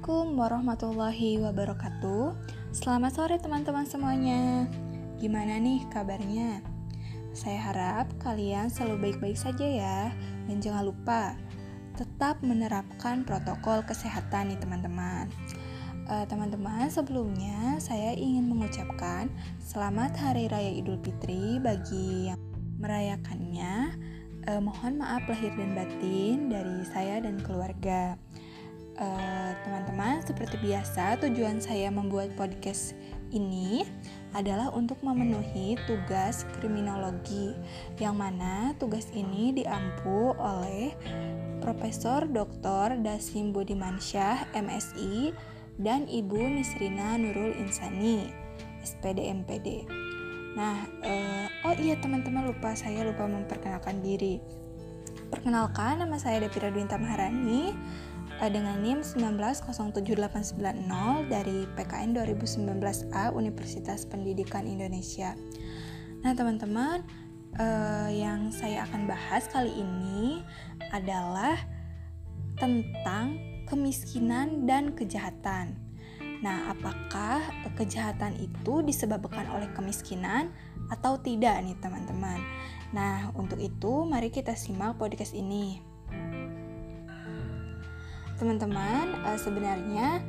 Assalamualaikum warahmatullahi wabarakatuh. Selamat sore teman-teman semuanya. Gimana nih kabarnya? Saya harap kalian selalu baik-baik saja ya. Dan jangan lupa tetap menerapkan protokol kesehatan nih teman-teman. Uh, teman-teman, sebelumnya saya ingin mengucapkan selamat Hari Raya Idul Fitri bagi yang merayakannya. Uh, mohon maaf lahir dan batin dari saya dan keluarga. Eh, teman-teman, uh, seperti biasa, tujuan saya membuat podcast ini adalah untuk memenuhi tugas kriminologi, yang mana tugas ini diampu oleh Profesor Dr. Dasim Budimansyah, MSI, dan Ibu Nisrina Nurul Insani, SPD MPD. Nah, uh, oh iya teman-teman lupa saya lupa memperkenalkan diri. Perkenalkan nama saya Devira Dwinta Maharani dengan NIM 1907890 dari PKN 2019A Universitas Pendidikan Indonesia. Nah, teman-teman, uh, yang saya akan bahas kali ini adalah tentang kemiskinan dan kejahatan. Nah, apakah kejahatan itu disebabkan oleh kemiskinan atau tidak nih, teman-teman? Nah, untuk itu mari kita simak podcast ini teman-teman, uh, sebenarnya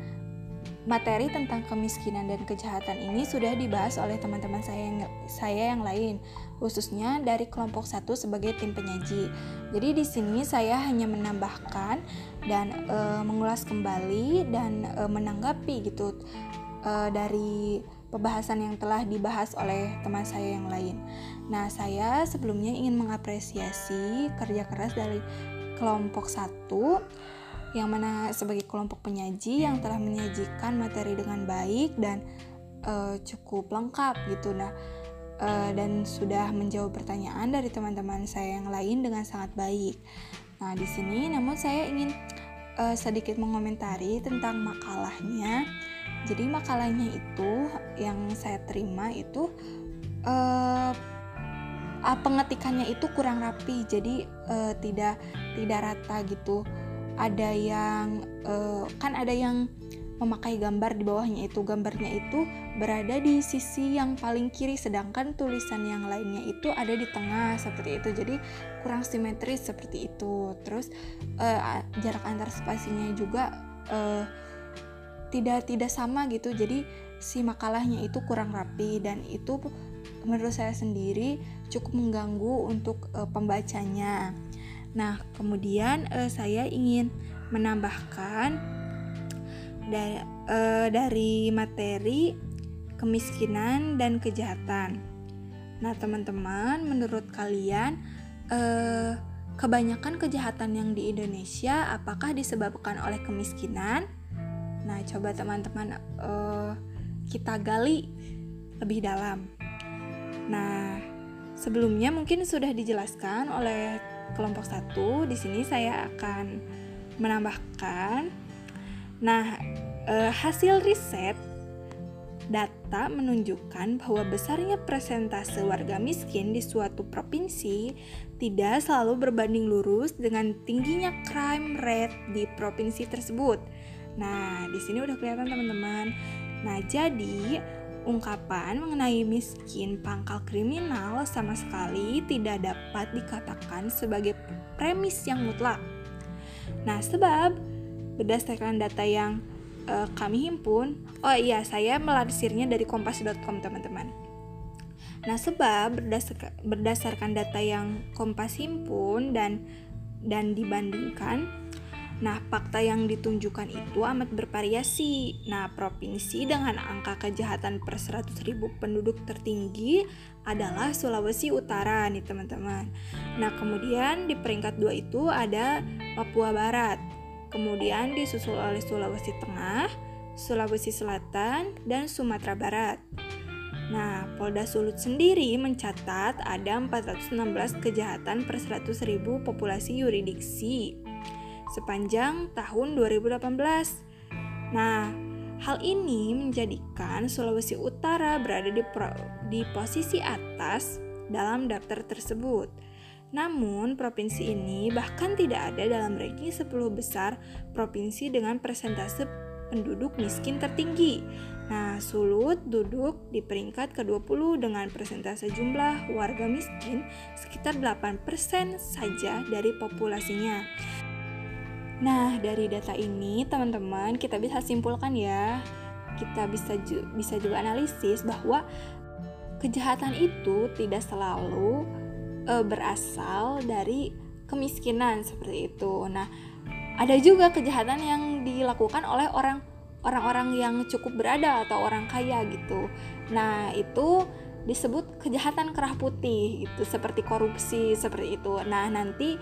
materi tentang kemiskinan dan kejahatan ini sudah dibahas oleh teman-teman saya yang saya yang lain, khususnya dari kelompok satu sebagai tim penyaji. Jadi di sini saya hanya menambahkan dan e, mengulas kembali dan e, menanggapi gitu e, dari pembahasan yang telah dibahas oleh teman saya yang lain. Nah, saya sebelumnya ingin mengapresiasi kerja keras dari kelompok satu yang mana sebagai kelompok penyaji yang telah menyajikan materi dengan baik dan uh, cukup lengkap gitu nah uh, dan sudah menjawab pertanyaan dari teman-teman saya yang lain dengan sangat baik. Nah di sini namun saya ingin uh, sedikit mengomentari tentang makalahnya. Jadi makalahnya itu yang saya terima itu uh, pengetikannya itu kurang rapi, jadi uh, tidak tidak rata gitu ada yang uh, kan ada yang memakai gambar di bawahnya itu. Gambarnya itu berada di sisi yang paling kiri sedangkan tulisan yang lainnya itu ada di tengah seperti itu. Jadi kurang simetris seperti itu. Terus uh, jarak antar spasinya juga uh, tidak tidak sama gitu. Jadi si makalahnya itu kurang rapi dan itu menurut saya sendiri cukup mengganggu untuk uh, pembacanya Nah, kemudian uh, saya ingin menambahkan dari, uh, dari materi kemiskinan dan kejahatan. Nah, teman-teman, menurut kalian uh, kebanyakan kejahatan yang di Indonesia apakah disebabkan oleh kemiskinan? Nah, coba teman-teman uh, kita gali lebih dalam. Nah, sebelumnya mungkin sudah dijelaskan oleh kelompok satu di sini saya akan menambahkan nah e, hasil riset data menunjukkan bahwa besarnya presentase warga miskin di suatu provinsi tidak selalu berbanding lurus dengan tingginya crime rate di provinsi tersebut. Nah, di sini udah kelihatan teman-teman. Nah, jadi Ungkapan mengenai miskin pangkal kriminal sama sekali tidak dapat dikatakan sebagai premis yang mutlak. Nah, sebab berdasarkan data yang uh, kami himpun, oh iya, saya melansirnya dari kompas.com, teman-teman. Nah, sebab berdasarkan, berdasarkan data yang Kompas himpun dan dan dibandingkan Nah, fakta yang ditunjukkan itu amat bervariasi. Nah, provinsi dengan angka kejahatan per 100 ribu penduduk tertinggi adalah Sulawesi Utara nih teman-teman. Nah, kemudian di peringkat dua itu ada Papua Barat. Kemudian disusul oleh Sulawesi Tengah, Sulawesi Selatan, dan Sumatera Barat. Nah, Polda Sulut sendiri mencatat ada 416 kejahatan per 100 ribu populasi yuridiksi sepanjang tahun 2018. Nah, hal ini menjadikan Sulawesi Utara berada di, pro, di posisi atas dalam daftar tersebut. Namun, provinsi ini bahkan tidak ada dalam ranking 10 besar provinsi dengan persentase penduduk miskin tertinggi. Nah, Sulut duduk di peringkat ke-20 dengan persentase jumlah warga miskin sekitar 8% saja dari populasinya. Nah, dari data ini teman-teman kita bisa simpulkan ya, kita bisa ju bisa juga analisis bahwa kejahatan itu tidak selalu e, berasal dari kemiskinan seperti itu. Nah, ada juga kejahatan yang dilakukan oleh orang orang-orang yang cukup berada atau orang kaya gitu. Nah, itu disebut kejahatan kerah putih itu seperti korupsi seperti itu. Nah, nanti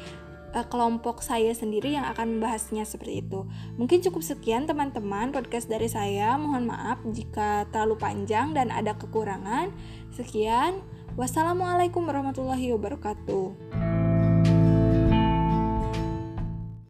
uh, kelompok saya sendiri yang akan membahasnya seperti itu. Mungkin cukup sekian teman-teman podcast dari saya. Mohon maaf jika terlalu panjang dan ada kekurangan. Sekian. Wassalamualaikum warahmatullahi wabarakatuh.